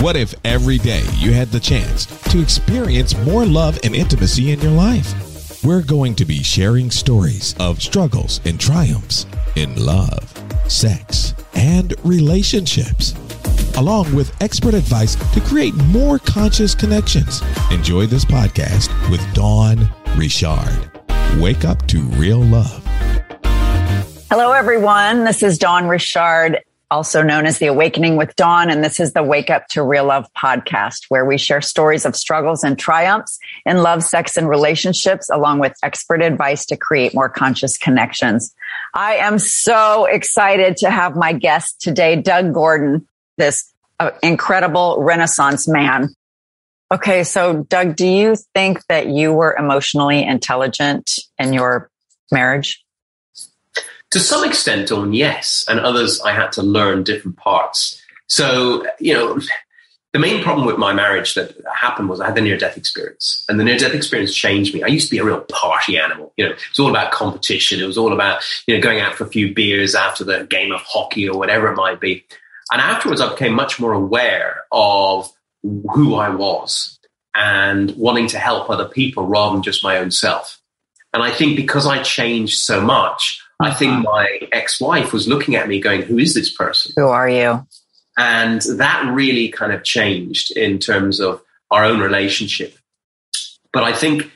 What if every day you had the chance to experience more love and intimacy in your life? We're going to be sharing stories of struggles and triumphs in love, sex, and relationships, along with expert advice to create more conscious connections. Enjoy this podcast with Dawn Richard. Wake up to real love. Hello, everyone. This is Dawn Richard, also known as the Awakening with Dawn. And this is the Wake Up to Real Love podcast, where we share stories of struggles and triumphs in love, sex, and relationships, along with expert advice to create more conscious connections. I am so excited to have my guest today, Doug Gordon, this uh, incredible Renaissance man. Okay. So Doug, do you think that you were emotionally intelligent in your marriage? To some extent, on yes, and others I had to learn different parts. So, you know, the main problem with my marriage that happened was I had the near death experience, and the near death experience changed me. I used to be a real party animal. You know, it was all about competition. It was all about you know going out for a few beers after the game of hockey or whatever it might be. And afterwards, I became much more aware of who I was and wanting to help other people rather than just my own self. And I think because I changed so much, I think uh-huh. my ex-wife was looking at me going, who is this person? Who are you? And that really kind of changed in terms of our own relationship. But I think,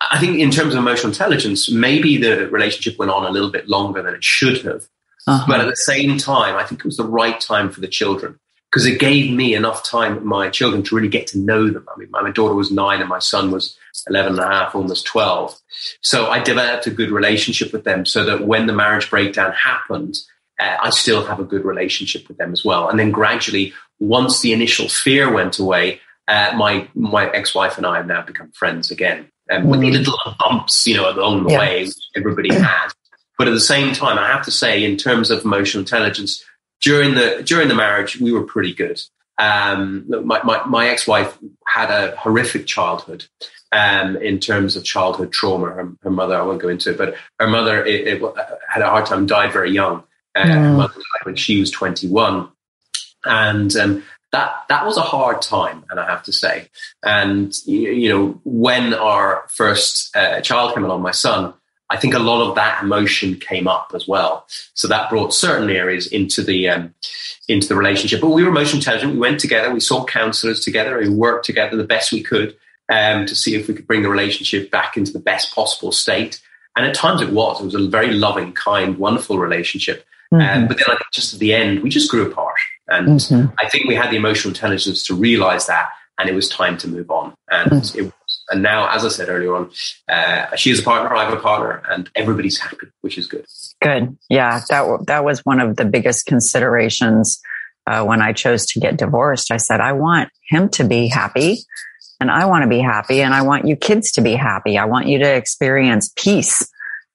I think in terms of emotional intelligence, maybe the relationship went on a little bit longer than it should have. Uh-huh. But at the same time, I think it was the right time for the children because it gave me enough time with my children to really get to know them. I mean, my, my daughter was nine and my son was 11 and a half, almost 12. So I developed a good relationship with them so that when the marriage breakdown happened, uh, I still have a good relationship with them as well. And then gradually, once the initial fear went away, uh, my my ex-wife and I have now become friends again. And um, with mm. little bumps, you know, along the yeah. way, everybody has. But at the same time, I have to say, in terms of emotional intelligence, during the during the marriage, we were pretty good. Um, my, my, my ex-wife had a horrific childhood um, in terms of childhood trauma. Her, her, mother, I won't go into it, but her mother it, it had a hard time, died very young. Uh, mm. Her mother died when she was 21. And um, that that was a hard time, and I have to say. And you, you know, when our first uh, child came along, my son, I think a lot of that emotion came up as well. So that brought certain areas into the um, into the relationship. But we were emotion intelligent. We went together. We saw counselors together. We worked together the best we could um, to see if we could bring the relationship back into the best possible state. And at times it was. It was a very loving, kind, wonderful relationship. Mm-hmm. Um, but then I think just at the end, we just grew apart. And mm-hmm. I think we had the emotional intelligence to realize that, and it was time to move on. And mm-hmm. it and now, as I said earlier on, uh, she is a partner, I have a partner, and everybody's happy, which is good. Good. Yeah, that that was one of the biggest considerations uh, when I chose to get divorced. I said I want him to be happy, and I want to be happy, and I want you kids to be happy. I want you to experience peace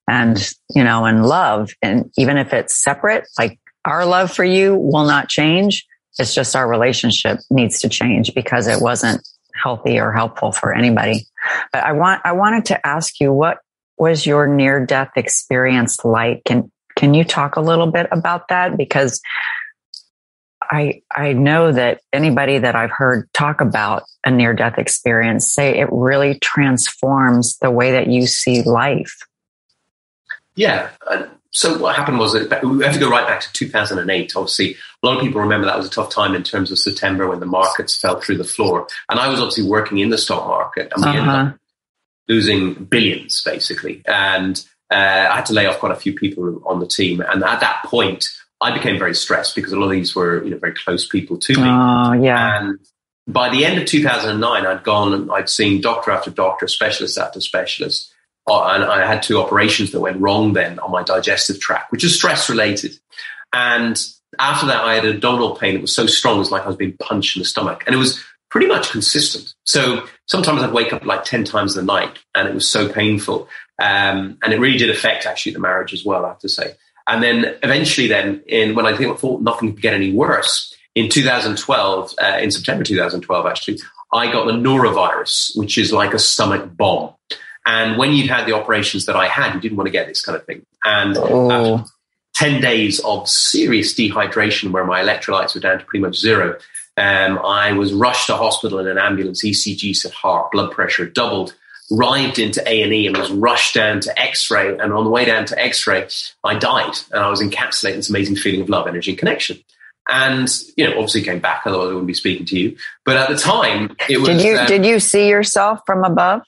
and you know and love, and even if it's separate, like our love for you will not change. It's just our relationship needs to change because it wasn't healthy or helpful for anybody. But I want, I wanted to ask you, what was your near death experience like? Can, can you talk a little bit about that? Because I, I know that anybody that I've heard talk about a near death experience say it really transforms the way that you see life. Yeah uh, so what happened was that we have to go right back to 2008. Obviously, a lot of people remember that was a tough time in terms of September when the markets fell through the floor. And I was obviously working in the stock market, and we uh-huh. ended up uh-huh. losing billions basically. And uh, I had to lay off quite a few people on the team. And at that point, I became very stressed because a lot of these were you know very close people to me. Oh, yeah. And by the end of 2009, I'd gone and I'd seen doctor after doctor, specialist after specialist uh, and I had two operations that went wrong then on my digestive tract, which is stress related. And after that, I had abdominal pain that was so strong, it was like I was being punched in the stomach. And it was pretty much consistent. So sometimes I'd wake up like 10 times a night and it was so painful. Um, and it really did affect actually the marriage as well, I have to say. And then eventually then in when I think I thought nothing could get any worse, in 2012, uh, in September 2012 actually, I got the norovirus, which is like a stomach bomb. And when you'd had the operations that I had, you didn't want to get this kind of thing. And oh. After 10 days of serious dehydration where my electrolytes were down to pretty much zero, Um, I was rushed to hospital in an ambulance. ECG said heart, blood pressure doubled. Arrived into A and E and was rushed down to X-ray. And on the way down to X-ray, I died, and I was encapsulating this amazing feeling of love, energy, and connection. And you know, obviously came back, otherwise I wouldn't be speaking to you. But at the time, it was. Did you um, did you see yourself from above?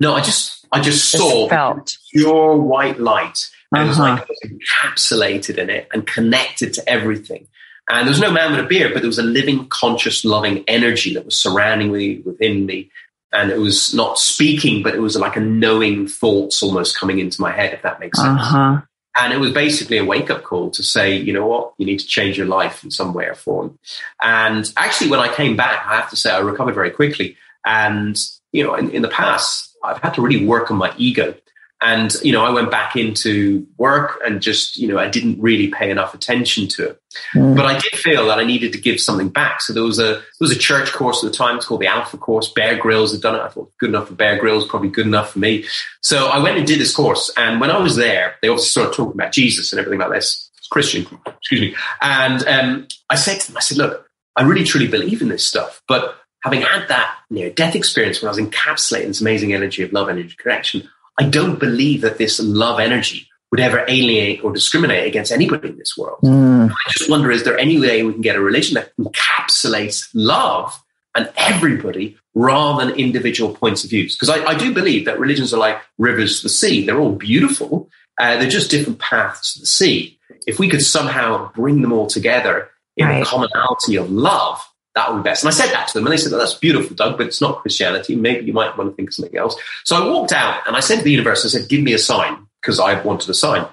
No, I just I just, just saw felt. pure white light. And uh-huh. it was like I was encapsulated in it and connected to everything. And there was no man with a beard, but there was a living, conscious, loving energy that was surrounding me, within me. And it was not speaking, but it was like a knowing thoughts almost coming into my head, if that makes sense. Uh-huh. And it was basically a wake up call to say, you know what, you need to change your life in some way or form. And actually, when I came back, I have to say, I recovered very quickly. And, you know, in, in the past, I've had to really work on my ego and, you know, I went back into work and just, you know, I didn't really pay enough attention to it. Mm. But I did feel that I needed to give something back. So there was a there was a church course at the time. It's called the Alpha Course. Bear Grylls had done it. I thought good enough for Bear Grylls, probably good enough for me. So I went and did this course. And when I was there, they obviously started talking about Jesus and everything like this. It's Christian, excuse me. And um, I said to them, I said, look, I really truly believe in this stuff, but having had that near death experience when I was encapsulating this amazing energy of love, energy, connection, I don't believe that this love energy would ever alienate or discriminate against anybody in this world. Mm. I just wonder is there any way we can get a religion that encapsulates love and everybody rather than individual points of views? Because I, I, do believe that religions are like rivers to the sea. They're all beautiful. Uh, they're just different paths to the sea. If we could somehow bring them all together in right. a commonality of love, that would be best. And I said that to them, and they said, That's beautiful, Doug, but it's not Christianity. Maybe you might want to think of something else. So I walked out and I said to the universe, I said, Give me a sign, because I wanted a sign.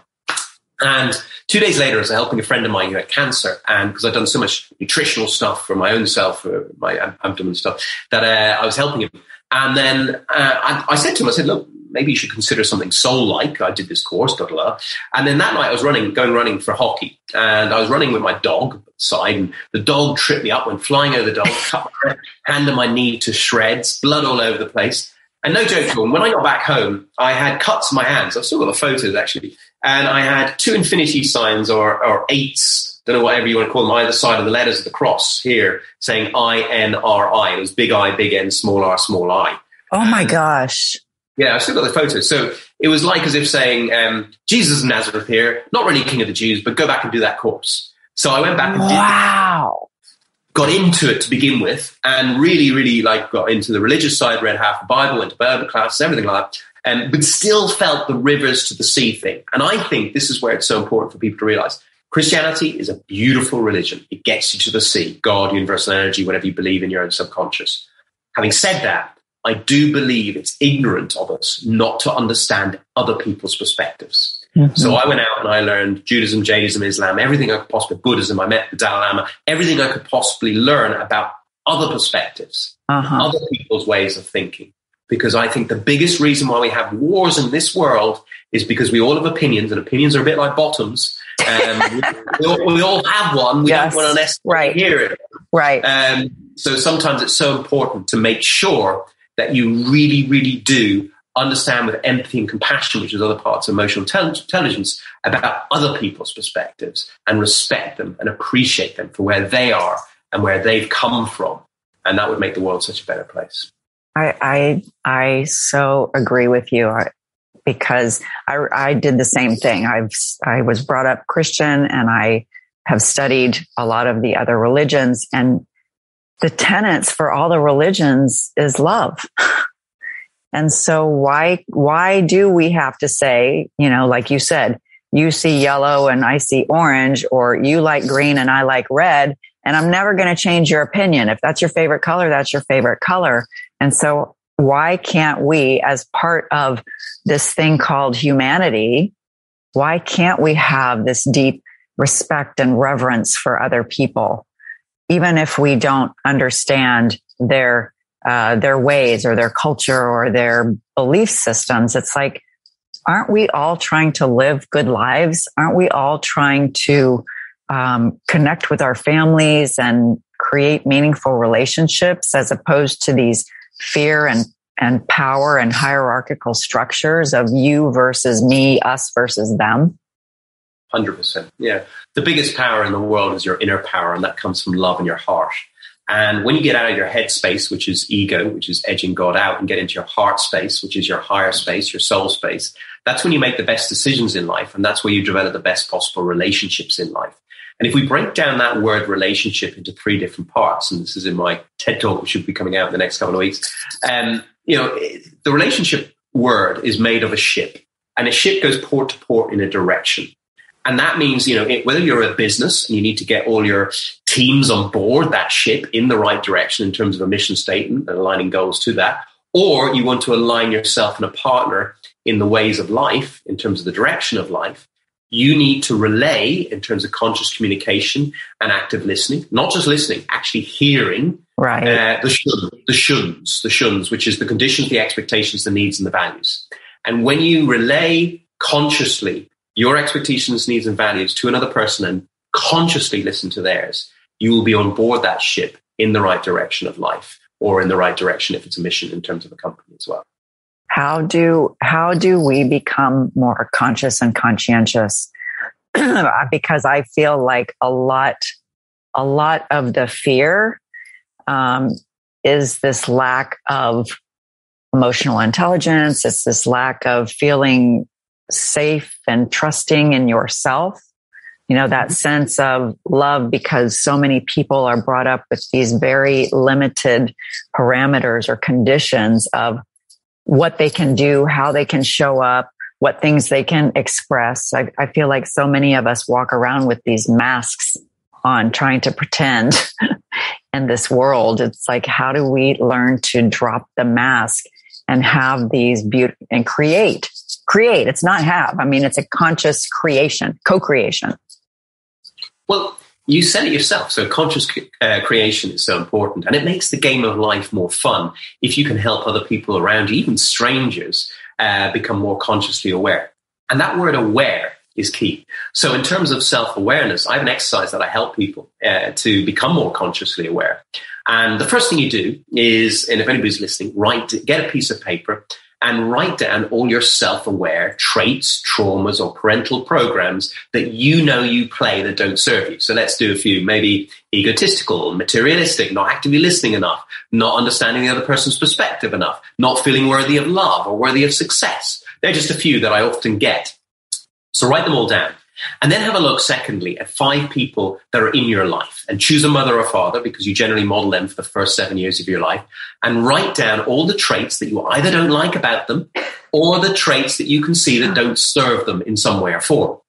And two days later, I was helping a friend of mine who had cancer, and because I'd done so much nutritional stuff for my own self, for my abdomen stuff, that uh, I was helping him. And then uh, I, I, said to him, I said, look, maybe you should consider something soul-like. I did this course, blah, blah, blah. And then that night I was running, going running for hockey. And I was running with my dog side and the dog tripped me up, went flying over the dog, cut my hand and my knee to shreds, blood all over the place. And no joke, when I got back home, I had cuts in my hands. I've still got the photos actually. And I had two infinity signs or, or eights, don't know whatever you want to call them, either side of the letters of the cross here saying I N R I. It was big I, big N, small r, small I. Oh my gosh. Yeah, I've still got the photos. So it was like as if saying, um, Jesus of Nazareth here, not really king of the Jews, but go back and do that course. So I went back and wow. did, got into it to begin with, and really, really like got into the religious side, read half the Bible, went to Bible class, everything like that. Um, but still felt the rivers to the sea thing. And I think this is where it's so important for people to realize Christianity is a beautiful religion. It gets you to the sea, God, universal energy, whatever you believe in your own subconscious. Having said that, I do believe it's ignorant of us not to understand other people's perspectives. Mm-hmm. So I went out and I learned Judaism, Jainism, Islam, everything I could possibly, Buddhism, I met the Dalai Lama, everything I could possibly learn about other perspectives, uh-huh. other people's ways of thinking. Because I think the biggest reason why we have wars in this world is because we all have opinions, and opinions are a bit like bottoms. Um, we, all, we, all, have one. We yes. don't want to necessarily right. hear it. Right. Um, so sometimes it's so important to make sure that you really, really do understand with empathy and compassion, which is other parts of emotional intelligence, about other people's perspectives and respect them and appreciate them for where they are and where they've come from. And that would make the world such a better place. I I, I so agree with you uh, because I, I did the same thing. I've I was brought up Christian and I have studied a lot of the other religions and the tenets for all the religions is love. And so why, why do we have to say, you know, like you said, you see yellow and I see orange, or you like green and I like red, and I'm never going to change your opinion. If that's your favorite color, that's your favorite color. And so why can't we, as part of this thing called humanity, why can't we have this deep respect and reverence for other people? Even if we don't understand their uh, their ways or their culture or their belief systems. It's like, aren't we all trying to live good lives? Aren't we all trying to um, connect with our families and create meaningful relationships as opposed to these fear and and power and hierarchical structures of you versus me, us versus them? 100%. Yeah. The biggest power in the world is your inner power, and that comes from love in your heart. And when you get out of your head space, which is ego, which is edging God out, and get into your heart space, which is your higher space, your soul space, that's when you make the best decisions in life. And that's where you develop the best possible relationships in life. And if we break down that word relationship into three different parts, and this is in my TED talk, which should be coming out in the next couple of weeks, um, you know, the relationship word is made of a ship, and a ship goes port to port in a direction. And that means, you know, whether you're a business and you need to get all your teams on board that ship in the right direction in terms of a mission statement and aligning goals to that, or you want to align yourself and a partner in the ways of life, in terms of the direction of life, you need to relay in terms of conscious communication and active listening, not just listening, actually hearing right. Uh, the, shun, the shuns, the shuns, which is the conditions, the expectations, the needs, and the values. And when you relay consciously your expectations, needs, and values to another person and consciously listen to theirs, you will be on board that ship in the right direction of life or in the right direction if it's a mission in terms of a company as well. How do how do we become more conscious and conscientious? because I feel like a lot a lot of the fear um, is this lack of emotional intelligence. It's this lack of feeling safe and trusting in yourself. You know, that mm-hmm. sense of love because so many people are brought up with these very limited parameters or conditions of what they can do, how they can show up, what things they can express. I, I feel like so many of us walk around with these masks on trying to pretend in this world. It's like, how do we learn to drop the mask and have these beauty and create create. It's not have. I mean, it's a conscious creation, co-creation. Well, you said it yourself. So conscious uh, creation is so important, and it makes the game of life more fun if you can help other people around you, even strangers, uh, become more consciously aware. And that word "aware" is key. So, in terms of self awareness, I have an exercise that I help people uh, to become more consciously aware. And the first thing you do is, and if anybody's listening, write, get a piece of paper and write down all your self aware traits, traumas, or parental programs that you know you play that don't serve you. So let's do a few maybe egotistical, materialistic, not actively listening enough, not understanding the other person's perspective enough, not feeling worthy of love or worthy of success. They're just a few that I often get. So write them all down. And then have a look, secondly, at five people that are in your life and choose a mother or father because you generally model them for the first seven years of your life and write down all the traits that you either don't like about them or the traits that you can see that don't serve them in some way or form.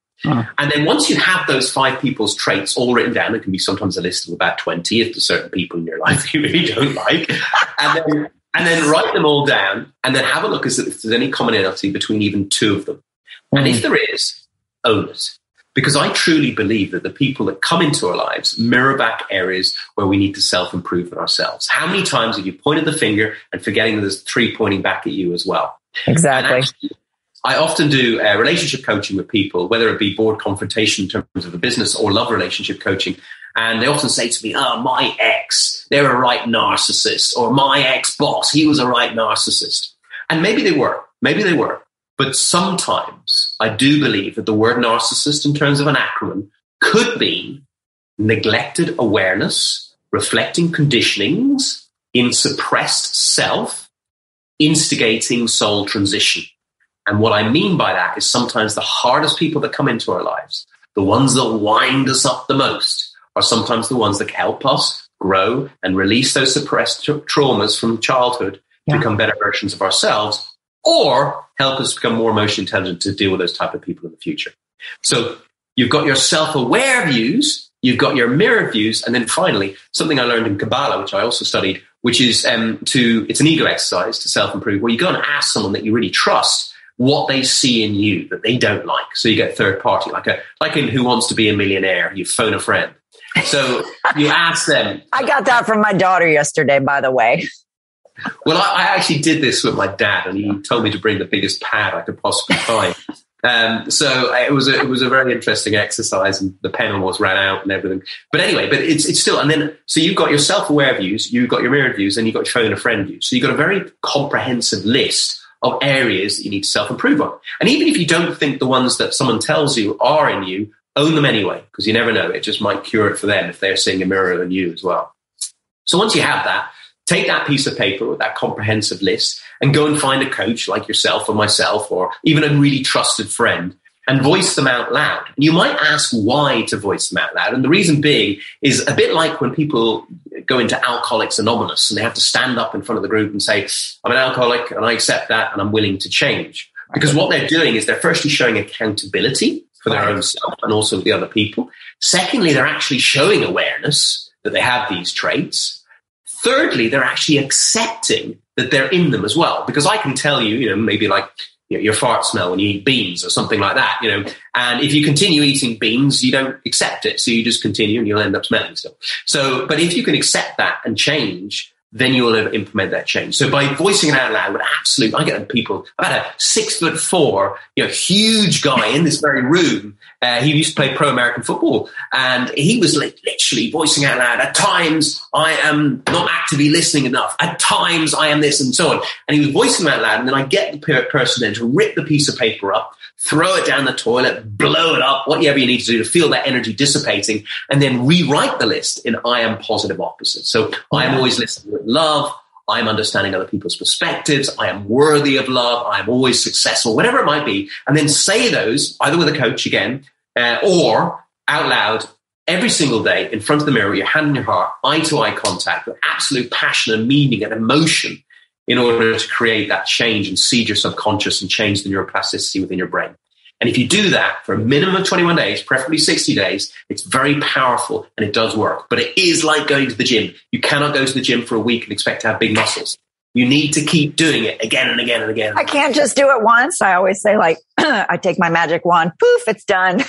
And then once you have those five people's traits all written down, it can be sometimes a list of about 20 if there's certain people in your life you really don't like. And then, and then write them all down and then have a look as if there's any commonality between even two of them. And if hmm. there is, own it because I truly believe that the people that come into our lives mirror back areas where we need to self improve in ourselves. How many times have you pointed the finger and forgetting that there's three pointing back at you as well? Exactly. Actually, I often do uh, relationship coaching with people, whether it be board confrontation in terms of a business or love relationship coaching. And they often say to me, Oh, my ex, they're a right narcissist, or my ex boss, he was a right narcissist. And maybe they were, maybe they were. But sometimes I do believe that the word narcissist, in terms of an acronym, could be neglected awareness, reflecting conditionings in suppressed self, instigating soul transition. And what I mean by that is sometimes the hardest people that come into our lives, the ones that wind us up the most, are sometimes the ones that help us grow and release those suppressed tra- traumas from childhood yeah. to become better versions of ourselves or help us become more emotionally intelligent to deal with those type of people in the future. So you've got your self-aware views, you've got your mirror views, and then finally, something I learned in Kabbalah, which I also studied, which is um, to it's an ego exercise to self-improve, where you go and ask someone that you really trust what they see in you that they don't like. So you get third party, like a like in Who Wants to Be a Millionaire, you phone a friend. So you ask them. I got that from my daughter yesterday, by the way. Well, I, I, actually did this with my dad, and he told me to bring the biggest pad I could possibly find. Um, so it was a, it was a very interesting exercise, and the pen almost ran out and everything. But anyway, but it's it's still, and then so you've got your self aware views, you've got your mirrored views, and you've got your a friend views. So you've got a very comprehensive list of areas that you need to self improve on. And even if you don't think the ones that someone tells you are in you, own them anyway, because you never know. It just might cure it for them if they're seeing a mirror in you as well. So once you have that, take that piece of paper with that comprehensive list and go and find a coach like yourself or myself or even a really trusted friend and voice them out loud. You might ask why to voice them out loud. And the reason being is a bit like when people go into Alcoholics Anonymous and they have to stand up in front of the group and say, I'm an alcoholic and I accept that and I'm willing to change. Because what they're doing is they're firstly showing accountability for their own self and also the other people. Secondly, they're actually showing awareness that they have these traits. Thirdly, they're actually accepting that they're in them as well. Because I can tell you, you know, maybe like you know, your fart smell when you eat beans or something like that, you know. And if you continue eating beans, you don't accept it. So you just continue and you'll end up smelling still. So, but if you can accept that and change, then you will implement that change. So by voicing it out loud, with absolute, I get people, I've had a six foot four, you know, huge guy in this very room. Uh, he used to play pro American football and he was like literally voicing out loud. At times I am not actively listening enough. At times I am this and so on. And he was voicing out loud. And then I get the person then to rip the piece of paper up throw it down the toilet, blow it up, whatever you need to do to feel that energy dissipating, and then rewrite the list in I am positive opposite. So I am always listening with love. I am understanding other people's perspectives. I am worthy of love. I am always successful, whatever it might be. And then say those either with a coach again uh, or out loud every single day in front of the mirror with your hand in your heart, eye to eye contact with absolute passion and meaning and emotion in order to create that change and seed your subconscious and change the neuroplasticity within your brain. And if you do that for a minimum of 21 days, preferably 60 days, it's very powerful and it does work. But it is like going to the gym. You cannot go to the gym for a week and expect to have big muscles. You need to keep doing it again and again and again. I can't just do it once. I always say, like, I take my magic wand, poof, it's done.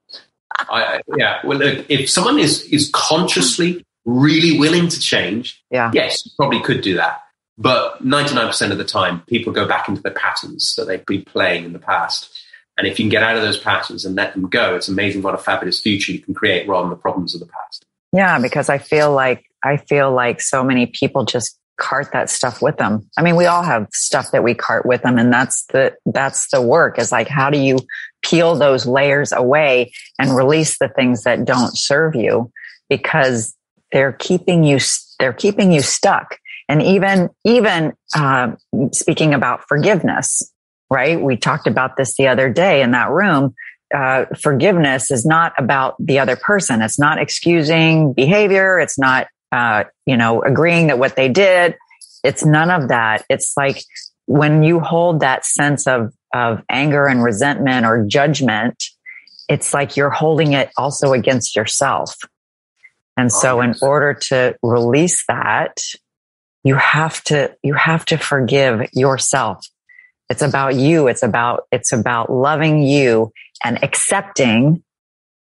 I, yeah. Well, look, if someone is, is consciously really willing to change, yeah. yes, you probably could do that. But 99% of the time, people go back into the patterns that they've been playing in the past. And if you can get out of those patterns and let them go, it's amazing what a fabulous future you can create rather than the problems of the past. Yeah, because I feel like I feel like so many people just cart that stuff with them. I mean, we all have stuff that we cart with them and that's the that's the work is like how do you peel those layers away and release the things that don't serve you because they're keeping you they're keeping you stuck and even, even, uh, speaking about forgiveness, right? We talked about this the other day in that room. Uh, forgiveness is not about the other person. It's not excusing behavior. It's not, uh, you know, agreeing that what they did. It's none of that. It's like when you hold that sense of, of anger and resentment or judgment, it's like you're holding it also against yourself. And so in order to release that, you have to, you have to forgive yourself. It's about you. It's about, it's about loving you and accepting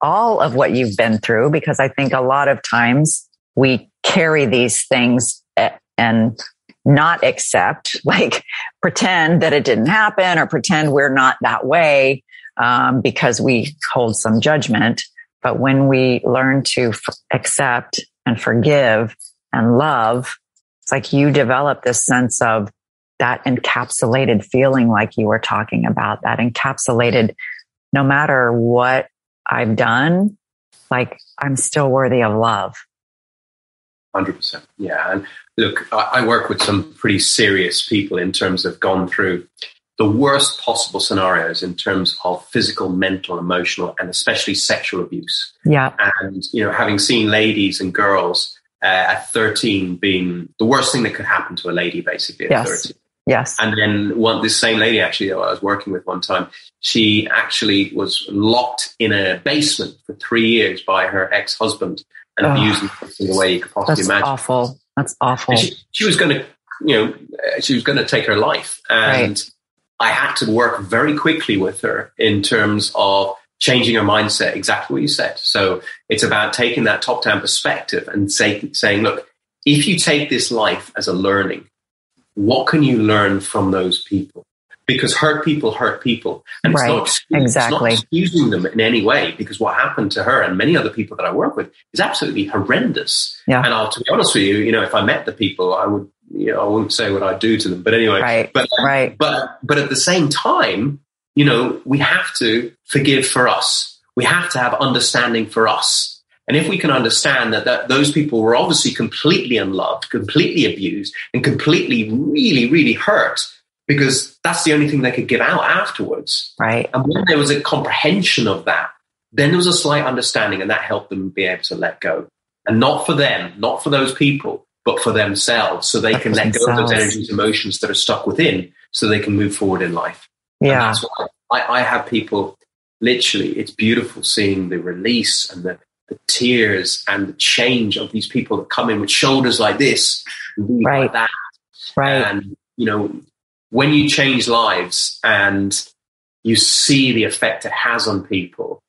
all of what you've been through because I think a lot of times we carry these things eh, and not accept, like pretend that it didn't happen or pretend we're not that way um, because we hold some judgment. But when we learn to f- accept and forgive and love, it's like you develop this sense of that encapsulated feeling, like you were talking about, that encapsulated, no matter what I've done, like I'm still worthy of love. 100%. Yeah. And look, I work with some pretty serious people in terms of gone through the worst possible scenarios in terms of physical, mental, emotional, and especially sexual abuse. Yeah. And, you know, having seen ladies and girls uh, at 13 being the worst thing that could happen to a lady, basically at yes. 13. Yes. And then one, this same lady actually that I was working with one time, she actually was locked in a basement for three years by her ex-husband and oh, abused in the way you could possibly that's imagine. That's awful. That's awful. She, she, was going to, you know, uh, she was going to take her life. And right. I had to work very quickly with her in terms of changing your mindset, exactly what you said. So it's about taking that top down perspective and say, saying, look, if you take this life as a learning, what can you learn from those people? Because hurt people hurt people. And right. it's, not exactly. it's not excusing them in any way because what happened to her and many other people that I work with is absolutely horrendous. Yeah. And I'll, to be honest with you, you know, if I met the people, I would you know, I wouldn't say what I do to them, but anyway, right, but, right. but, but at the same time, you know, we have to forgive for us. We have to have understanding for us. And if we can understand that, that those people were obviously completely unloved, completely abused, and completely, really, really hurt, because that's the only thing they could give out afterwards. Right. And when there was a comprehension of that, then there was a slight understanding, and that helped them be able to let go. And not for them, not for those people, but for themselves, so they But can let go of those energies, emotions that are stuck within, so they can move forward in life. And Yeah. that's why I, I have people literally, it's beautiful seeing the release and the, the tears and the change of these people that come in with shoulders like this, and Right. like that. Right. And, you know, when you change lives and you see the effect it has on people,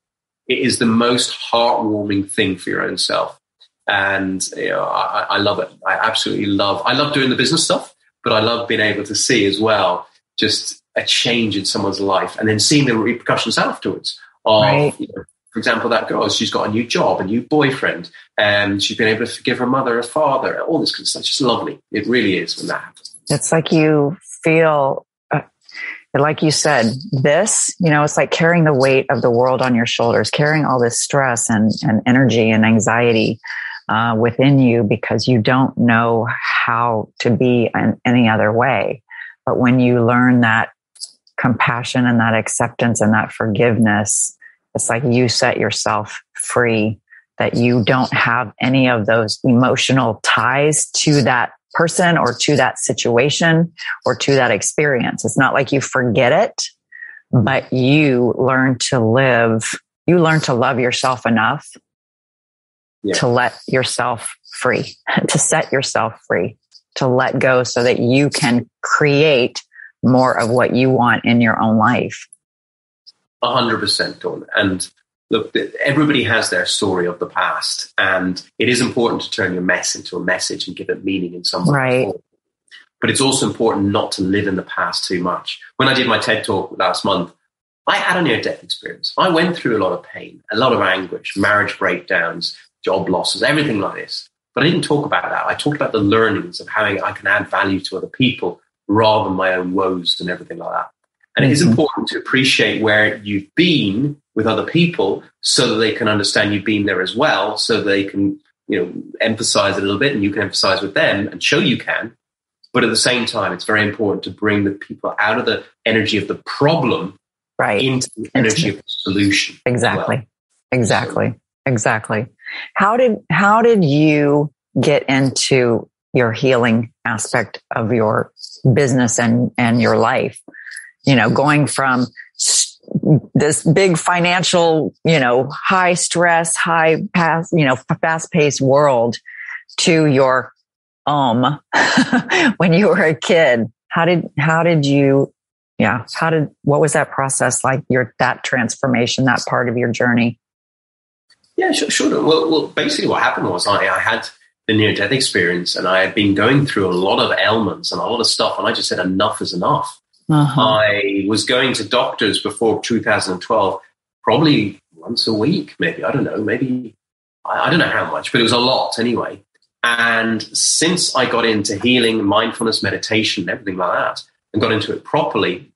it is the most heartwarming thing for your own self. And you know, I, I love it. I absolutely love. I love doing the business stuff, but I love being able to see as well just a change in someone's life, and then seeing the repercussions afterwards. Of, Right. you know, for example, that girl, she's got a new job, a new boyfriend, and she's been able to forgive her mother, her father, all this kind of stuff. It's just lovely. It really is when that happens. it's like you feel uh, like you said this you know it's like carrying the weight of the world on your shoulders carrying all this stress and, and energy and anxiety uh, within you because you don't know how to be in any other way but when you learn that compassion and that acceptance and that forgiveness it's like you set yourself free that you don't have any of those emotional ties to that person or to that situation or to that experience. It's not like you forget it, but you learn to live, you learn to love yourself enough Yeah. to let yourself free, to set yourself free, to let go so that you can create more of what you want in your own life. A hundred percent, Dawn. And look, everybody has their story of the past, and it is important to turn your mess into a message and give it meaning in some way. Right. form. But it's also important not to live in the past too much. When I did my TED talk last month, I had a near death experience. I went through a lot of pain, a lot of anguish, marriage breakdowns, job losses, everything like this. But I didn't talk about that. I talked about the learnings of how I can add value to other people rather than my own woes and everything like that. And it is Mhm. important to appreciate where you've been with other people so that they can understand you've been there as well, so they can, you know, emphasize a little bit and you can emphasize with them and show you can. But at the same time, it's very important to bring the people out of the energy of the problem Right. into the energy of the solution. Exactly. well. Exactly. Exactly. How did how did you get into your healing aspect of your business and and your life? You know, going from this big financial, you know, high stress, high pass, you know, fast paced world to your um when you were a kid. How did how did you yeah, how did what was that process like your that transformation, that part of your journey? Yeah, sure. sure. Well, well, basically, what happened was I, I had the near death experience and I had been going through a lot of ailments and a lot of stuff. And I just said, enough is enough. Uh-huh. I was going to doctors before 2012, probably once a week, maybe. I don't know, maybe, I, I don't know how much, but it was a lot anyway. And since I got into healing, mindfulness, meditation, everything like that, and got into it properly,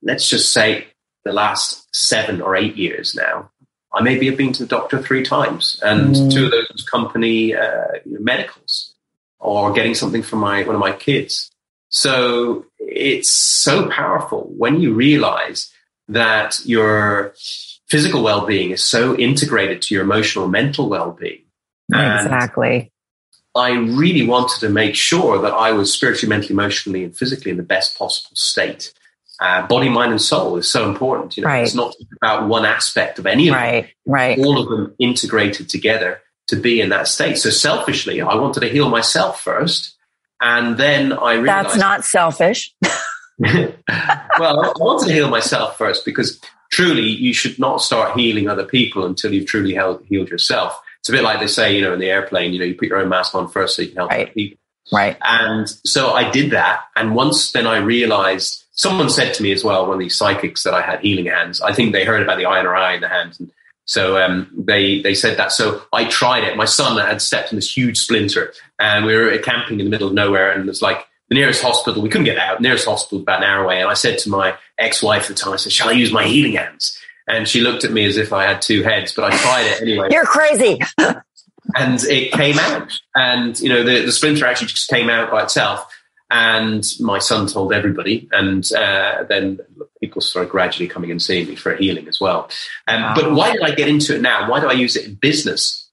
let's just say the last seven or eight years now, I maybe have been to the doctor three times, and Mm. two of those was company uh, medicals or getting something from my one of my kids. So it's so powerful when you realize that your physical well-being is so integrated to your emotional, mental well-being. And exactly. I really wanted to make sure that I was spiritually, mentally, emotionally, and physically in the best possible state. Uh, body, mind, and soul is so important. You know, Right. it's not about one aspect of any of them Right. Right. all of them integrated together to be in that state. So selfishly, I wanted to heal myself first. And then I realized That's not selfish. well, I wanted to heal myself first because truly you should not start healing other people until you've truly healed, healed yourself. It's a bit like they say, you know, in the airplane, you know, you put your own mask on first so you can help Right. other people. Right. And so I did that. And once then I realized someone said to me as well, one of these psychics that I had healing hands, I think they heard about the eye her eye in the hand and So um, they they said that. So I tried it. My son had stepped in this huge splinter, and we were camping in the middle of nowhere, and it was like the nearest hospital. We couldn't get out. Nearest hospital about an hour away. And I said to my ex-wife at the time, I said, "Shall I use my healing hands?" And she looked at me as if I had two heads, but I tried it anyway. You're crazy. and it came out, and you know the, the splinter actually just came out by itself. And my son told everybody, and uh, then people started gradually coming and seeing me for healing as well. Um, wow. But why did I get into it now? Why do I use it in business?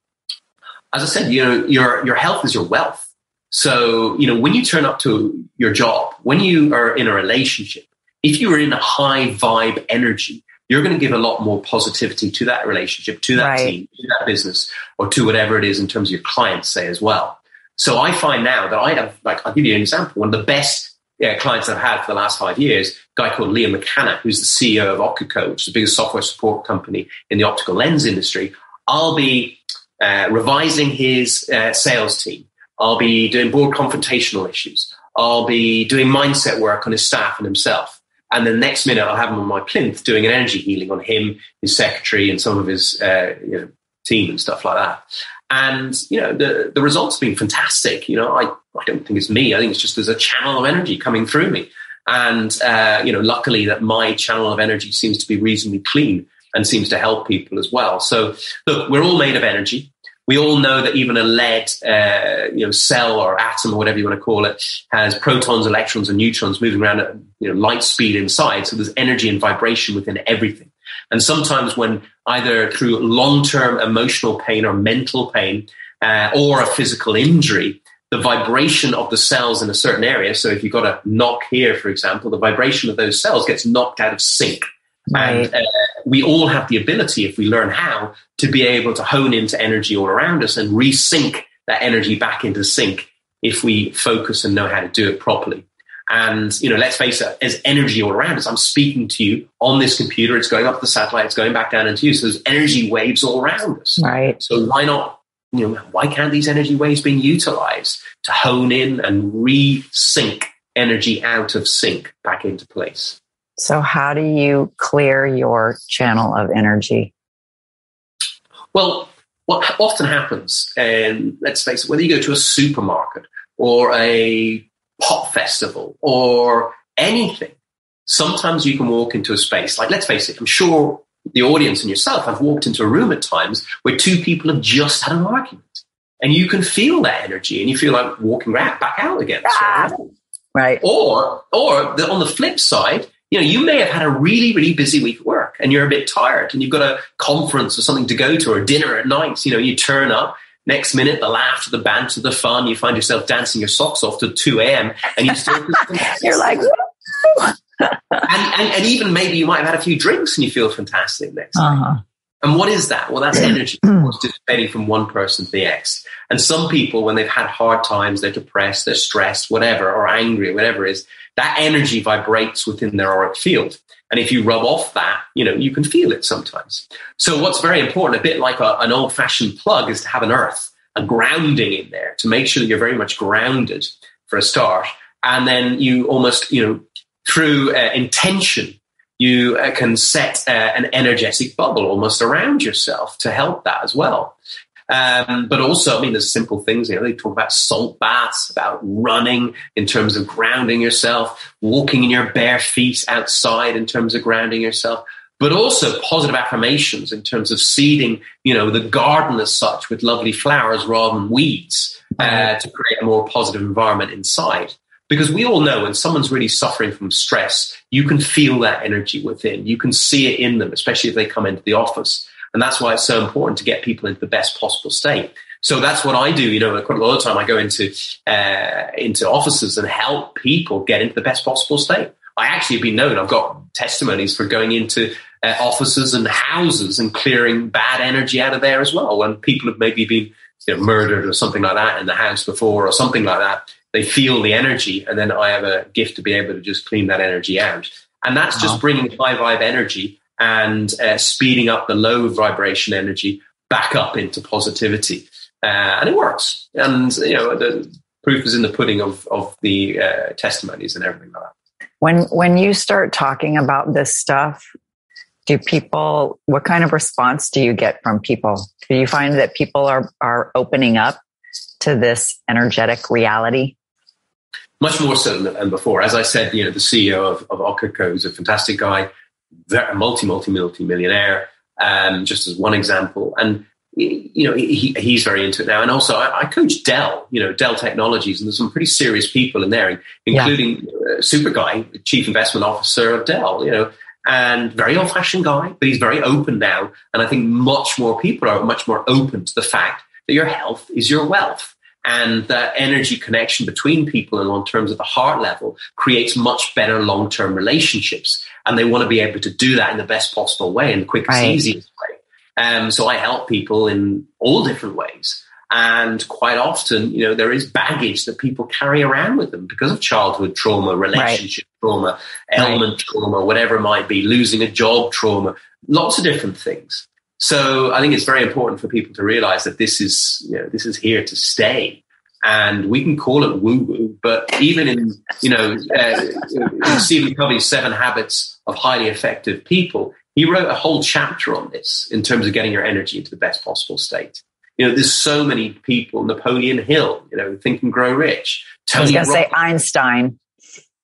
As I said, you know, your your health is your wealth. So you know, when you turn up to your job, when you are in a relationship, if you are in a high vibe energy, you're going to give a lot more positivity to that relationship, to that right. team, to that business, or to whatever it is in terms of your clients, say as well. So I find now that I have, like, I'll give you an example. One of the best yeah, clients I've had for the last five years, a guy called Liam McCanna, who's the CEO of Optico, which is the biggest software support company in the optical lens industry. I'll be uh, revising his uh, sales team. I'll be doing board confrontational issues. I'll be doing mindset work on his staff and himself. And the next minute, I'll have him on my plinth doing an energy healing on him, his secretary, and some of his uh, you know, team and stuff like that. And you know, the the results have been fantastic. You know, I I don't think it's me. I think it's just there's a channel of energy coming through me. And uh, you know, luckily that my channel of energy seems to be reasonably clean and seems to help people as well. So look, we're all made of energy. We all know that even a lead, uh, you know, cell or atom or whatever you want to call it, has protons, electrons, and neutrons moving around at you know light speed inside. So there's energy and vibration within everything. And sometimes when either through long-term emotional pain or mental pain uh, or a physical injury, the vibration of the cells in a certain area. So if you've got a knock here, for example, the vibration of those cells gets knocked out of sync. Right. And uh, we all have the ability, if we learn how, to be able to hone into energy all around us and resync that energy back into sync if we focus and know how to do it properly. And, you know, let's face it, there's energy all around us. I'm speaking to you on this computer. It's going up the satellite. It's going back down into you. So there's energy waves all around us. Right. So why not, you know, why can't these energy waves be utilized to hone in and re-sync energy out of sync back into place? So how do you clear your channel of energy? Well, what often happens, and let's face it, whether you go to a supermarket or a pop festival or anything, sometimes you can walk into a space like, let's face it, I'm sure the audience and yourself have walked into a room at times where two people have just had an argument. And you can feel that energy and you feel like walking back, back out again. Ah, right. Or, or the, on the flip side, you know, you may have had a really, really busy week at work and you're a bit tired and you've got a conference or something to go to or dinner at night. You know, you turn up Next minute, the laughter, the banter, the fun, you find yourself dancing your socks off to 2 a.m. and you still. You're like, and, and, and, even maybe you might have had a few drinks and you feel fantastic next uh-huh. And what is that? Well, that's energy dissipating from one person to the next. And some people, when they've had hard times, they're depressed, they're stressed, whatever, or angry, whatever it is, that energy vibrates within their auric field. And if you rub off that, you know, you can feel it sometimes. So what's very important, a bit like a, an old fashioned plug is to have an earth, a grounding in there to make sure that you're very much grounded for a start. And then you almost, you know, through uh, intention, you uh, can set uh, an energetic bubble almost around yourself to help that as well. Um, but also, I mean, there's simple things. You know, they talk about salt baths, about running in terms of grounding yourself, walking in your bare feet outside in terms of grounding yourself, but also positive affirmations in terms of seeding, you know, the garden as such with lovely flowers rather than weeds uh, to create a more positive environment inside. Because we all know when someone's really suffering from stress, you can feel that energy within. You can see it in them, especially if they come into the office. And that's why it's so important to get people into the best possible state. So that's what I do. You know, quite a lot of time I go into uh, into offices and help people get into the best possible state. I actually have been known. I've got testimonies for going into uh, offices and houses and clearing bad energy out of there as well. When people have maybe been you know, murdered or something like that in the house before or something like that, they feel the energy, and then I have a gift to be able to just clean that energy out. And that's just bringing high vibe energy and uh, speeding up the low vibration energy back up into positivity. Uh, and it works. And, you know, the proof is in the pudding of, of the uh, testimonies and everything like that. When, when you start talking about this stuff, do people, what kind of response do you get from people? Do you find that people are, are opening up to this energetic reality? Much more so than before. As I said, you know, the CEO of, of Okiko is a fantastic guy, multi, multi, multi millionaire, um, just as one example. And you know, he, he's very into it now. And also, I, I, coach Dell, you know, Dell Technologies, and there's some pretty serious people in there, including yeah. uh, Super Guy, Chief Investment Officer of Dell, you know, and very old fashioned guy, but he's very open now. And I think much more people are much more open to the fact that your health is your wealth. And that energy connection between people and on terms of the heart level creates much better long term relationships. And they want to be able to do that in the best possible way, in the quickest, right. easiest way. Um, so I help people in all different ways. And quite often, you know, there is baggage that people carry around with them because of childhood trauma, relationship right. trauma, element right. trauma, whatever it might be, losing a job trauma, lots of different things. So I think it's very important for people to realize that this is, you know, this is here to stay. And we can call it woo woo, but even in, you know, uh, Stephen Covey's Seven Habits of Highly Effective People, he wrote a whole chapter on this in terms of getting your energy into the best possible state. You know, there's so many people, Napoleon Hill, you know, Think and Grow Rich. Tony I was going to say Einstein.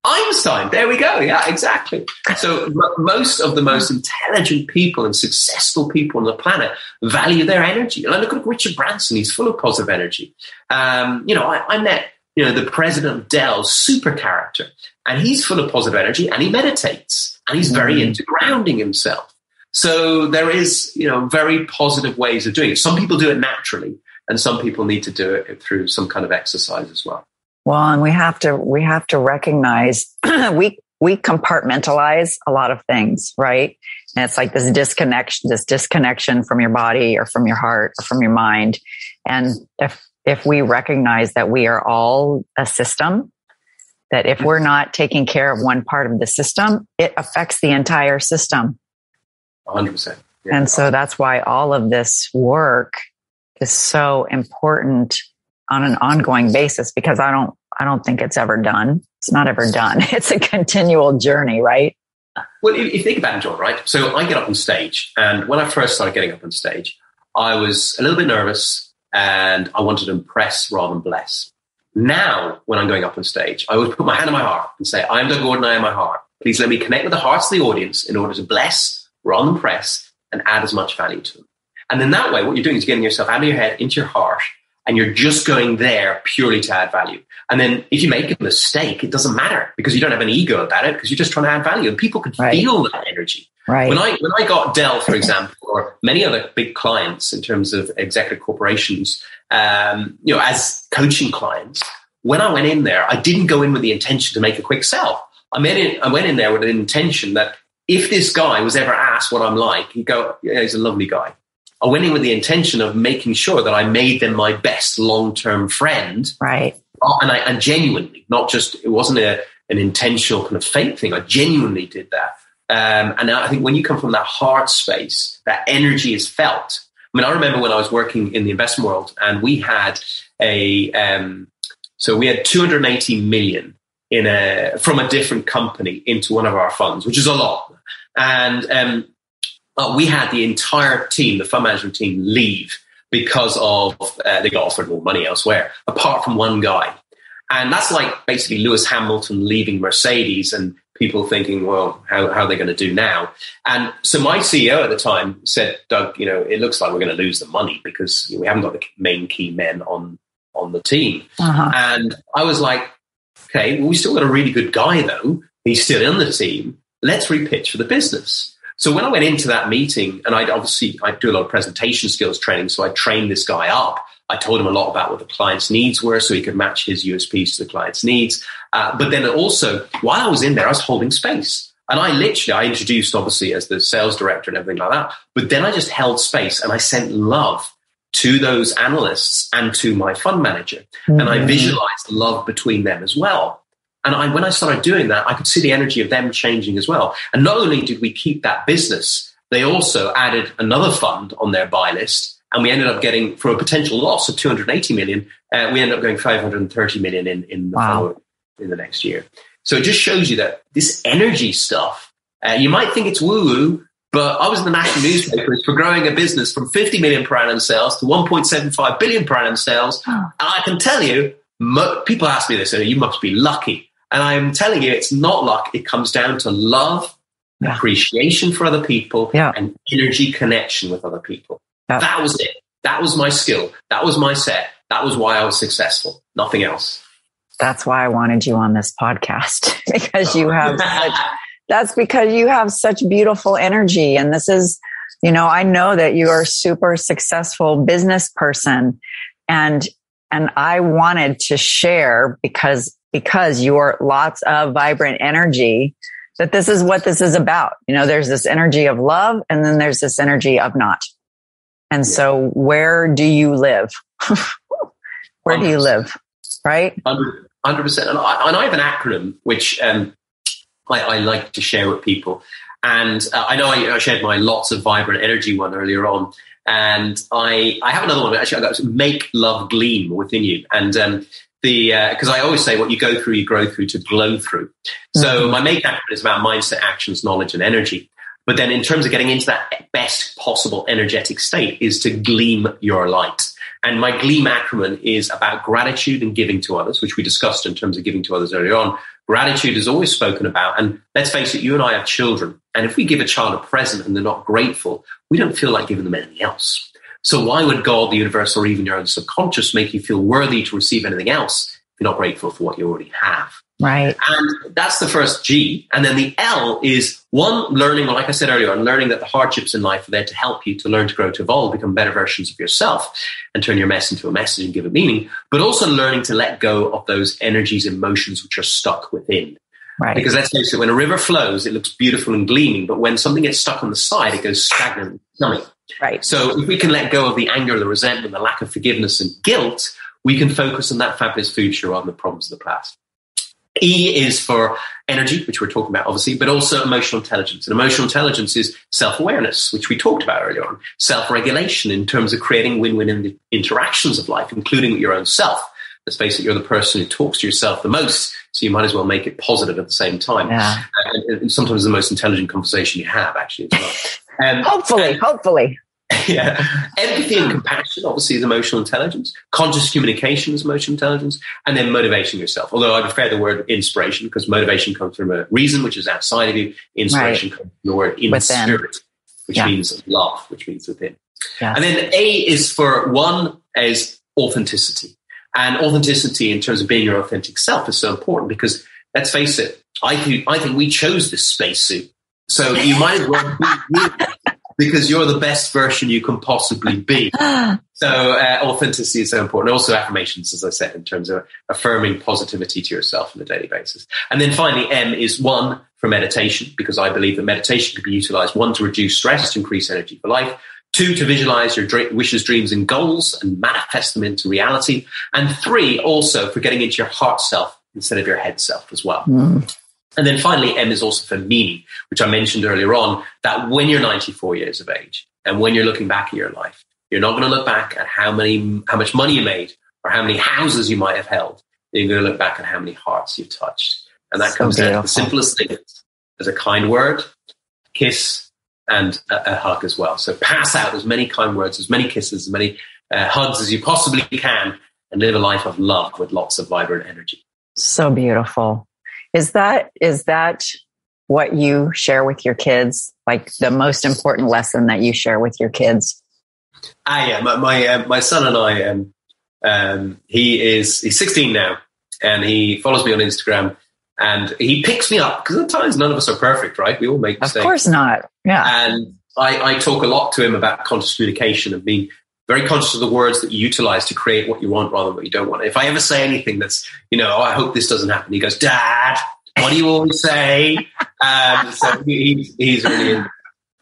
Einstein, there we go. Yeah, exactly. So m- most of the most intelligent people and successful people on the planet value their energy. And I look at Richard Branson; he's full of positive energy. Um, you know, I, I, met you know the president of Dell, super character, and he's full of positive energy, and he meditates, and he's very mm. into grounding himself. So there is you know very positive ways of doing it. Some people do it naturally, and some people need to do it through some kind of exercise as well. Well, and we have to we have to recognize we we compartmentalize a lot of things, right? And it's like this disconnection, this disconnection from your body or from your heart or from your mind. And if if we recognize that we are all a system, that if we're not taking care of one part of the system, it affects the entire system. 100%. Yeah. And so that's why all of this work is so important on an ongoing basis because I don't, I don't think it's ever done. It's not ever done. It's a continual journey, right? Well, if you think about it, Dawn, right? So I get up on stage, and when I first started getting up on stage, I was a little bit nervous and I wanted to impress rather than bless. Now, when I'm going up on stage, I always put my hand on my heart and say, I'm Doug Gordon, I am my heart. Please let me connect with the hearts of the audience in order to bless rather than press and add as much value to them. And then that way, what you're doing is getting yourself out of your head into your heart and you're just going there purely to add value. And then if you make a mistake, it doesn't matter because you don't have an ego about it because you're just trying to add value and people can right. feel that energy. Right. When I when I got Dell, for example, or many other big clients in terms of executive corporations, um, you know, as coaching clients, when I went in there, I didn't go in with the intention to make a quick sell. I made it, I went in there with an intention that if this guy was ever asked what I'm like, he'd go, yeah, he's a lovely guy. I went in with the intention of making sure that I made them my best long term friend. Right. And I and genuinely, not just it wasn't a, an intentional kind of fake thing. I genuinely did that. Um, and I think when you come from that heart space, that energy is felt. I mean, I remember when I was working in the investment world, and we had a um, so we had 280 million in a from a different company into one of our funds, which is a lot. And um, uh, we had the entire team, the fund management team, leave because of uh, they got offered more money elsewhere, apart from one guy. And that's like basically Lewis Hamilton leaving Mercedes and people thinking, well, how, how are they going to do now? And so my CEO at the time said, Doug, you know, it looks like we're going to lose the money because we haven't got the main key men on, on the team. Uh-huh. And I was like, okay, well, we still got a really good guy though. He's still in the team. Let's repitch for the business. So when I went into that meeting, and I'd obviously I do a lot of presentation skills training, so I trained this guy up. I told him a lot about what the client's needs were, so he could match his USPs to the client's needs. Uh, but then also, while I was in there, I was holding space. And I literally, I introduced obviously as the sales director and everything like that. But then I just held space and I sent love to those analysts and to my fund manager. Mm-hmm. And I visualized love between them as well. And I, when I started doing that, I could see the energy of them changing as well. And not only did we keep that business, they also added another fund on their buy list. And we ended up getting, for a potential loss of 280 million, uh, we ended up going 530 million in, in, the wow. in the next year. So it just shows you that this energy stuff, uh, you might think it's woo woo, But I was in the national newspapers for growing a business from 50 million per annum sales to 1.75 billion per annum sales. Oh. And I can tell you, mo- people ask me this, and you must be lucky. And I'm telling you, it's not luck. It comes down to love, yeah. appreciation for other people, yeah. and energy connection with other people. Yeah. That was it. That was my skill. That was my set. That was why I was successful. Nothing else. That's why I wanted you on this podcast because you have such, that's because you have such beautiful energy. And this is, you know, I know that you are a super successful business person and, and I wanted to share because, because you're lots of vibrant energy that this is what this is about. You know, there's this energy of love and then there's this energy of not. And yeah. so where do you live? where 100%. do you live? Right? 100%. And I, and I have an acronym which um, I, I, like to share with people. And uh, I know I, I, shared my lots of vibrant energy one earlier on. And I, I have another one. Actually, I got make love gleam within you. And um, the because uh, I always say what you go through, you grow through to glow through. So mm-hmm. my make acronym is about mindset, actions, knowledge, and energy. But then in terms of getting into that best possible energetic state is to gleam your light. And my gleam acronym is about gratitude and giving to others, which we discussed in terms of giving to others earlier on. Gratitude is always spoken about. And let's face it, you and I have children. And if we give a child a present and they're not grateful, we don't feel like giving them anything else. So why would God, the universe, or even your own subconscious make you feel worthy to receive anything else if you're not grateful for what you already have? Right. And that's the first G. And then the L is one, learning, like I said earlier, and learning that the hardships in life are there to help you to learn to grow, to evolve, become better versions of yourself and turn your mess into a message and give it meaning, but also learning to let go of those energies, emotions which are stuck within. Right. Because let's face it, when a river flows, it looks beautiful and gleaming, but when something gets stuck on the side, it goes stagnant and Right. So if we can let go of the anger, the resentment, the lack of forgiveness and guilt, we can focus on that fabulous future rather than the problems of the past. E is for energy, which we're talking about, obviously, but also emotional intelligence. And emotional intelligence is self awareness, which we talked about earlier on, self regulation in terms of creating win win interactions of life, including with your own self. Let's face it, you're the person who talks to yourself the most, so you might as well make it positive at the same time. Yeah. And, and sometimes the most intelligent conversation you have, actually, as well. Um, hopefully, and, hopefully. yeah. Empathy and compassion, obviously, is emotional intelligence. Conscious communication is emotional intelligence. And then motivation yourself. Although I prefer the word inspiration because motivation comes from a reason, which is outside of you. Inspiration right. comes from the word in within. spirit, which yeah. means love, which means within. Yes. And then A is for one is authenticity. And authenticity in terms of being your authentic self is so important because let's face it, I think, I think we chose this spacesuit. So you might as well be because you're the best version you can possibly be. so uh, authenticity is so important. Also affirmations, as I said, in terms of affirming positivity to yourself on a daily basis. And then finally, M is one for meditation, because I believe that meditation can be utilized one to reduce stress, to increase energy for life. Two, to visualize your wishes, dreams, and goals and manifest them into reality. And three, also for getting into your heart self instead of your head self as well. Mm. And then finally, M is also for meaning, which I mentioned earlier on, that when you're 94 years of age and when you're looking back at your life, you're not going to look back at how many, how much money you made or how many houses you might have held. You're going to look back at how many hearts you've touched. And that so comes down to the simplest things as a kind word, kiss, and a, a, hug as well. So pass out as many kind words, as many kisses, as many uh, hugs as you possibly can and live a life of love with lots of vibrant energy. So beautiful. Is that is that what you share with your kids? Like the most important lesson that you share with your kids? Ah, yeah. My my, uh, my son and I, um, um, he is he's 16 now, and he follows me on Instagram, and he picks me up because at times none of us are perfect, right? We all make mistakes. Of course not. Yeah. And I, I talk a lot to him about conscious communication and being very conscious of the words that you utilize to create what you want rather than what you don't want. If I ever say anything that's, you know, oh, I hope this doesn't happen, he goes, Dad, what do you always say? Um, so he, he's really in.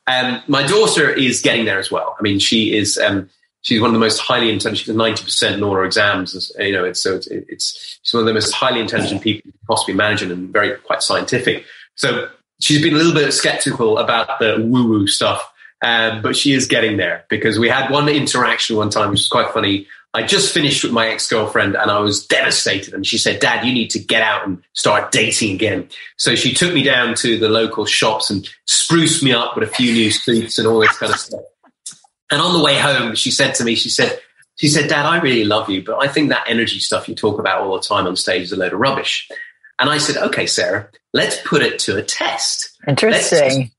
Um, my daughter is getting there as well. I mean, she is, um, she's one of the most highly intelligent, she's 90% in all her exams. You know, it's, so it's, it's, she's one of the most highly intelligent people possibly imagine and very quite scientific. So she's been a little bit skeptical about the woo woo stuff um, but she is getting there because we had one interaction one time, which was quite funny. I just finished with my ex girlfriend and I was devastated. And she said, Dad, you need to get out and start dating again. So she took me down to the local shops and spruced me up with a few new suits and all this kind of stuff. And on the way home, she said to me, she said, she said, Dad, I really love you, but I think that energy stuff you talk about all the time on stage is a load of rubbish. And I said, okay, Sarah, let's put it to a test. Interesting.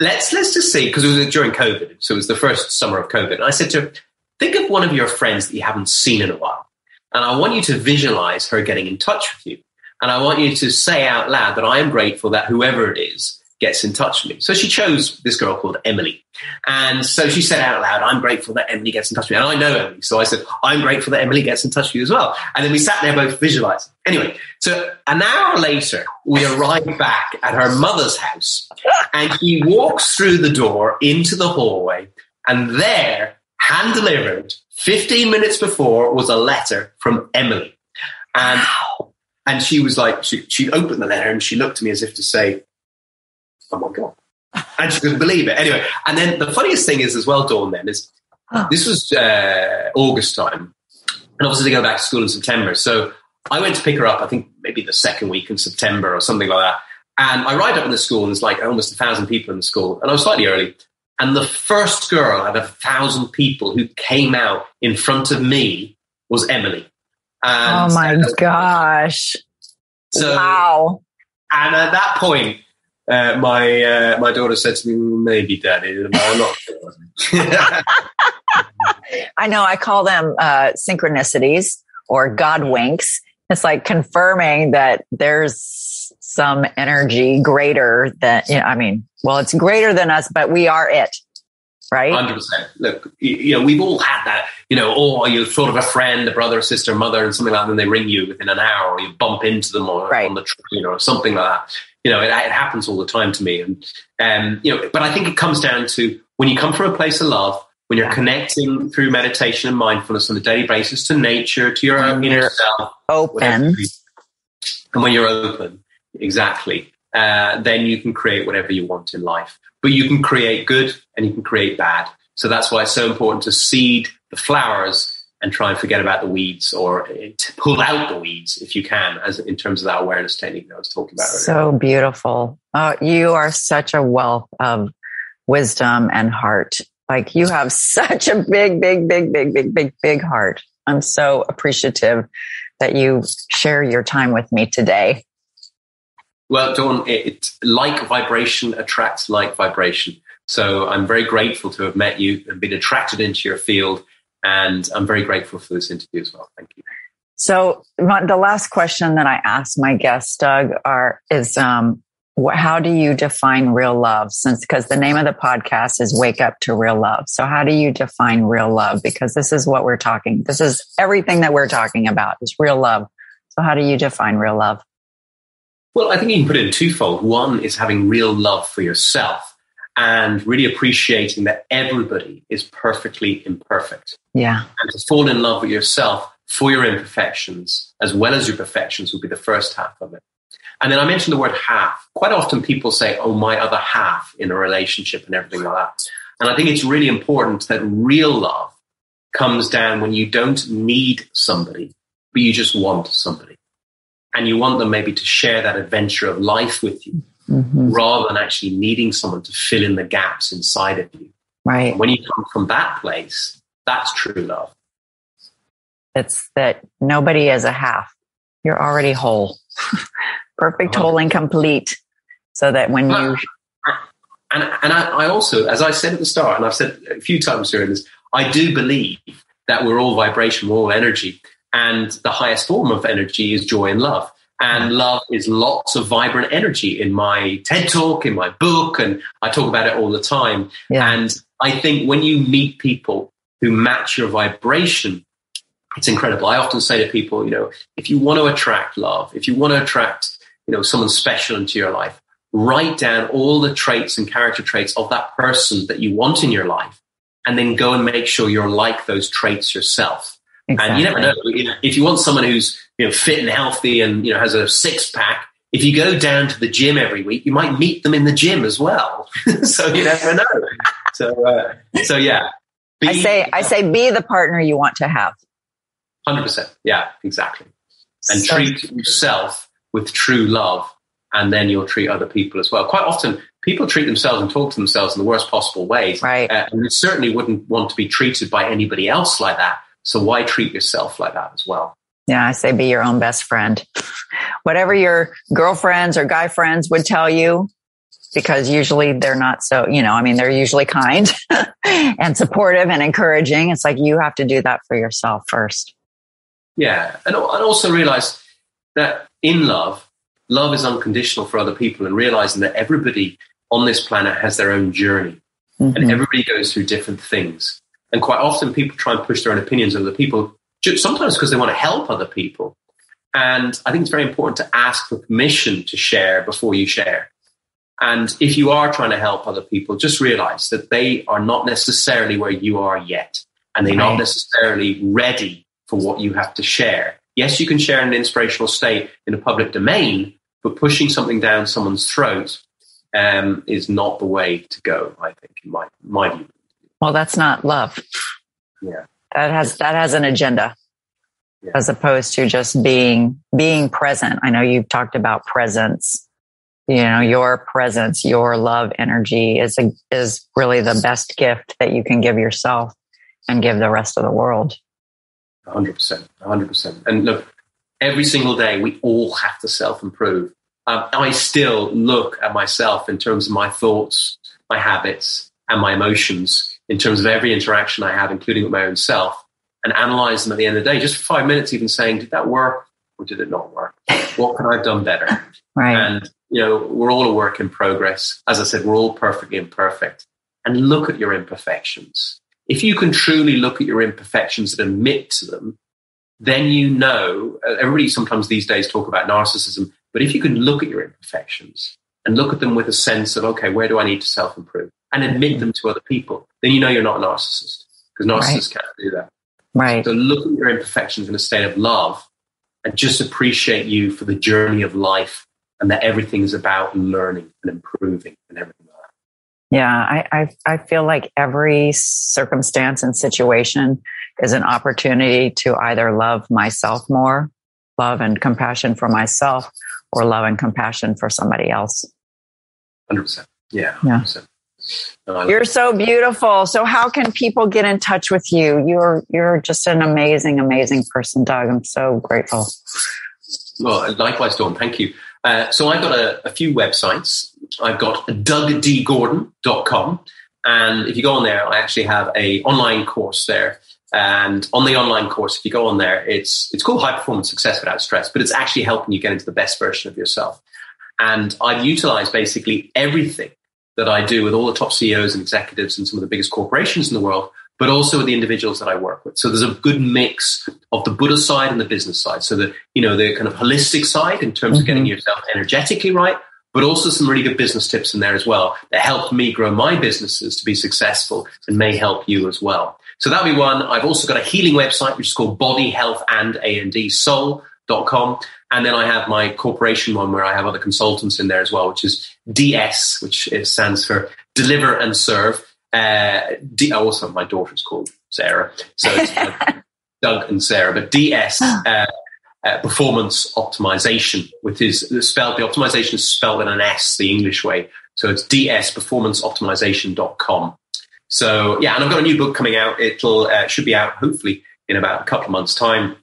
Let's, let's, just see, because it was during COVID. So it was the first summer of COVID. And I said to her, think of one of your friends that you haven't seen in a while. And I want you to visualize her getting in touch with you. And I want you to say out loud that I am grateful that whoever it is gets in touch with me. So she chose this girl called Emily. And so she said out loud, I'm grateful that Emily gets in touch with me. And I know Emily. So I said, I'm grateful that Emily gets in touch with you as well. And then we sat there both visualizing. Anyway, so an hour later, we arrived back at her mother's house and she walks through the door into the hallway and there hand delivered 15 minutes before was a letter from Emily. And, and she was like, she, she opened the letter and she looked at me as if to say, Oh my God. And she couldn't believe it. Anyway, and then the funniest thing is as well, Dawn, then, is this was uh, August time. And obviously they go back to school in September. So I went to pick her up, I think maybe the second week in September or something like that. And I ride up in the school and there's like almost a thousand people in the school. And I was slightly early. And the first girl out of a thousand people who came out in front of me was Emily. And oh my gosh. So, wow. And at that point, uh, my uh, my daughter said to me, "Maybe, Daddy, I'm not sure." I know. I call them uh, synchronicities or God winks. It's like confirming that there's some energy greater than you know. I mean, well, it's greater than us, but we are it right? Hundred percent. Look, you know, we've all had that. You know, or you're sort of a friend, a brother, a sister, mother, and something like that. And they ring you within an hour, or you bump into them or, right. on the train or something like that. You know, it, it, happens all the time to me, and um, you know, but I think it comes down to when you come from a place of love. When you're connecting through meditation and mindfulness on a daily basis to nature, to your own inner self, open, and when you're open, exactly, uh, then you can create whatever you want in life. But you can create good and you can create bad. So that's why it's so important to seed the flowers and try and forget about the weeds or to pull out the weeds if you can, as in terms of that awareness technique that I was talking about. Earlier. So beautiful. Oh, you are such a wealth of wisdom and heart. Like you have such a big, big, big, big, big, big, big heart. I'm so appreciative that you share your time with me today. Well, Dawn, it, like vibration attracts like vibration. So I'm very grateful to have met you and been attracted into your field. And I'm very grateful for this interview as well. Thank you. So my, the last question that I ask my guests, Doug, are is um, wh- how do you define real love? Since because the name of the podcast is "Wake Up to Real Love," so how do you define real love? Because this is what we're talking. This is everything that we're talking about is real love. So how do you define real love? Well, I think you can put it in twofold. One is having real love for yourself and really appreciating that everybody is perfectly imperfect. Yeah. And to fall in love with yourself for your imperfections as well as your perfections would be the first half of it. And then I mentioned the word half. Quite often people say, oh, my other half in a relationship and everything like that. And I think it's really important that real love comes down when you don't need somebody, but you just want somebody and you want them maybe to share that adventure of life with you mm-hmm. rather than actually needing someone to fill in the gaps inside of you. Right. When you come from that place, that's true love. It's that nobody is a half. You're already whole, perfect, whole, and complete. So that when you. And, and I, I also, as I said at the start, and I've said a few times during this, I do believe that we're all vibration, we're all energy. And the highest form of energy is joy and love. And love is lots of vibrant energy in my TED talk, in my book, and I talk about it all the time. Yeah. And I think when you meet people who match your vibration, it's incredible. I often say to people, you know, if you want to attract love, if you want to attract, you know, someone special into your life, write down all the traits and character traits of that person that you want in your life, and then go and make sure you're like those traits yourself. Exactly. And you never know. If you want someone who's you know fit and healthy and you know has a six pack, if you go down to the gym every week, you might meet them in the gym as well. so you never know. So uh, so yeah. Be, I say I say be the partner you want to have. 100%. Yeah, exactly. And so, treat yourself with true love, and then you'll treat other people as well. Quite often, people treat themselves and talk to themselves in the worst possible ways. Right. Uh, and you certainly wouldn't want to be treated by anybody else like that. So why treat yourself like that as well? Yeah, I say be your own best friend. Whatever your girlfriends or guy friends would tell you, because usually they're not so, you know, I mean, they're usually kind and supportive and encouraging. It's like you have to do that for yourself first. Yeah. And, and also realize that in love, love is unconditional for other people and realizing that everybody on this planet has their own journey mm-hmm. and everybody goes through different things. And quite often people try and push their own opinions on other people, sometimes because they want to help other people. And I think it's very important to ask for permission to share before you share. And if you are trying to help other people, just realize that they are not necessarily where you are yet. And they're right. not necessarily ready for what you have to share. Yes, you can share in an inspirational state in a public domain, but pushing something down someone's throat um, is not the way to go. I think, in my my view. Well, that's not love. Yeah, that has that has an agenda, yeah. as opposed to just being being present. I know you've talked about presence. You know, your presence, your love energy is a, is really the best gift that you can give yourself and give the rest of the world. 100%. 100%. And look, every single day we all have to self improve. Um, I still look at myself in terms of my thoughts, my habits, and my emotions in terms of every interaction I have, including with my own self, and analyze them at the end of the day, just for five minutes, even saying, did that work or did it not work? What could I have done better? Right. And, you know, we're all a work in progress. As I said, we're all perfectly imperfect. And look at your imperfections. If you can truly look at your imperfections and admit to them, then you know, everybody sometimes these days talk about narcissism, but if you can look at your imperfections and look at them with a sense of, okay, where do I need to self improve and admit them to other people, then you know you're not a narcissist because narcissists right. can't do that. Right. So look at your imperfections in a state of love and just appreciate you for the journey of life and that everything is about learning and improving and everything like that. Yeah, I, I, I feel like every circumstance and situation is an opportunity to either love myself more, love and compassion for myself, or love and compassion for somebody else. 100%. Yeah. 100%. Yeah. you're so beautiful. So how can people get in touch with you? You're you're just an amazing, amazing person, Doug. I'm so grateful. Well, likewise, Dawn. Thank you. Uh, so I've got a, a, few websites. I've got dougdgordon.com. And if you go on there, I actually have a online course there and on the online course, if you go on there, it's it's called High Performance Success Without Stress, but it's actually helping you get into the best version of yourself. And I've utilized basically everything that I do with all the top CEOs and executives and some of the biggest corporations in the world, but also with the individuals that I work with. So there's a good mix of the Buddha side and the business side. So the you know the kind of holistic side in terms mm-hmm. of getting mm-hmm. yourself energetically right, but also some really good business tips in there as well that helped me grow my businesses to be successful and may help you as well. So that'll be one. I've also got a healing website, which is called Body Health and A&D Soul.com. And then I have my corporation one where I have other consultants in there as well, which is DS, which stands for Deliver and Serve. Uh, D- also, my daughter's called Sarah. So it's uh, Doug and Sarah, but DS, uh, uh, performance optimization, which is spelled, the optimization is spelled in an S, the English way. So it's DS Performance dsperformanceoptimization.com. So yeah, and I've got a new book coming out. It'll uh, should be out hopefully in about a couple of months' time.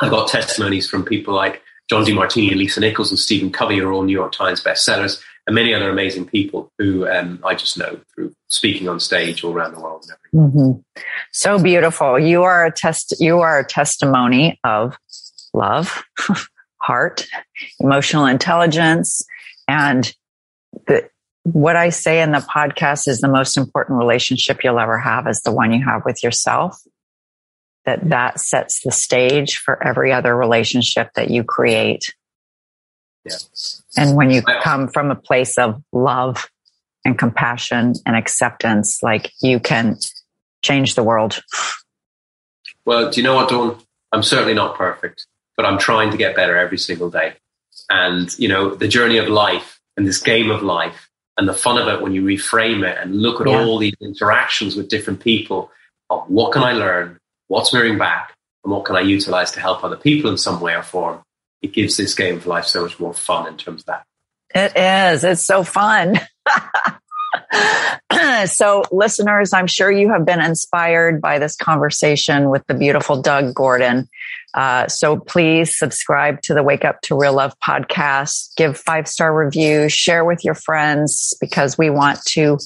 I've got testimonies from people like John Demartini and Lisa Nichols and Stephen Covey are all New York Times bestsellers, and many other amazing people who um, I just know through speaking on stage all around the world and everything. Mm-hmm. So beautiful. You are a test. You are a testimony of love, heart, emotional intelligence, and the what I say in the podcast is the most important relationship you'll ever have is the one you have with yourself. That that sets the stage for every other relationship that you create. Yeah. And when you come from a place of love and compassion and acceptance, like you can change the world. Well, do you know what, Dawn? I'm certainly not perfect, but I'm trying to get better every single day. And, you know, the journey of life and this game of life and the fun of it when you reframe it and look at yeah. all these interactions with different people of what can I learn, what's mirroring back, and what can I utilize to help other people in some way or form, it gives this game of life so much more fun in terms of that. It is. It's so fun. so, listeners, I'm sure you have been inspired by this conversation with the beautiful Doug Gordon. Uh, so, please subscribe to the Wake Up to Real Love podcast, give five star reviews, share with your friends because we want to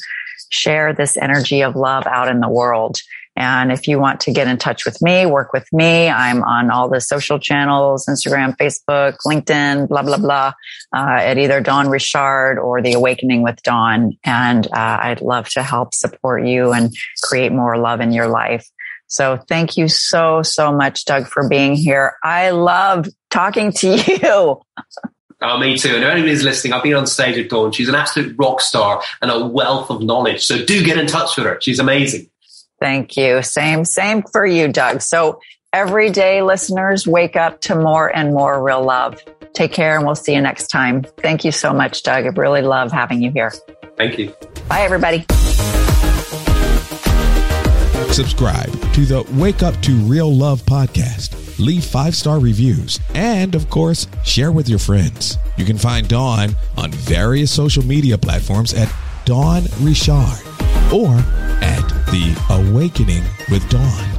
share this energy of love out in the world. And if you want to get in touch with me, work with me, I'm on all the social channels, Instagram, Facebook, LinkedIn, blah, blah, blah, uh, at either Dawn Richard or The Awakening with Dawn. And uh, I'd love to help support you and create more love in your life. So thank you so, so much, Doug, for being here. I love talking to you. Oh, me too. And anyone who's listening, I've been on stage with Dawn. She's an absolute rock star and a wealth of knowledge. So do get in touch with her. She's amazing. Thank you. Same, same for you, Doug. So every day, listeners, wake up to more and more real love. Take care and we'll see you next time. Thank you so much, Doug. I really love having you here. Thank you. Bye, everybody. Subscribe to the Wake Up to Real Love podcast. Leave five star reviews and, of course, share with your friends. You can find Dawn on various social media platforms at Dawn Richard or at The Awakening with Dawn.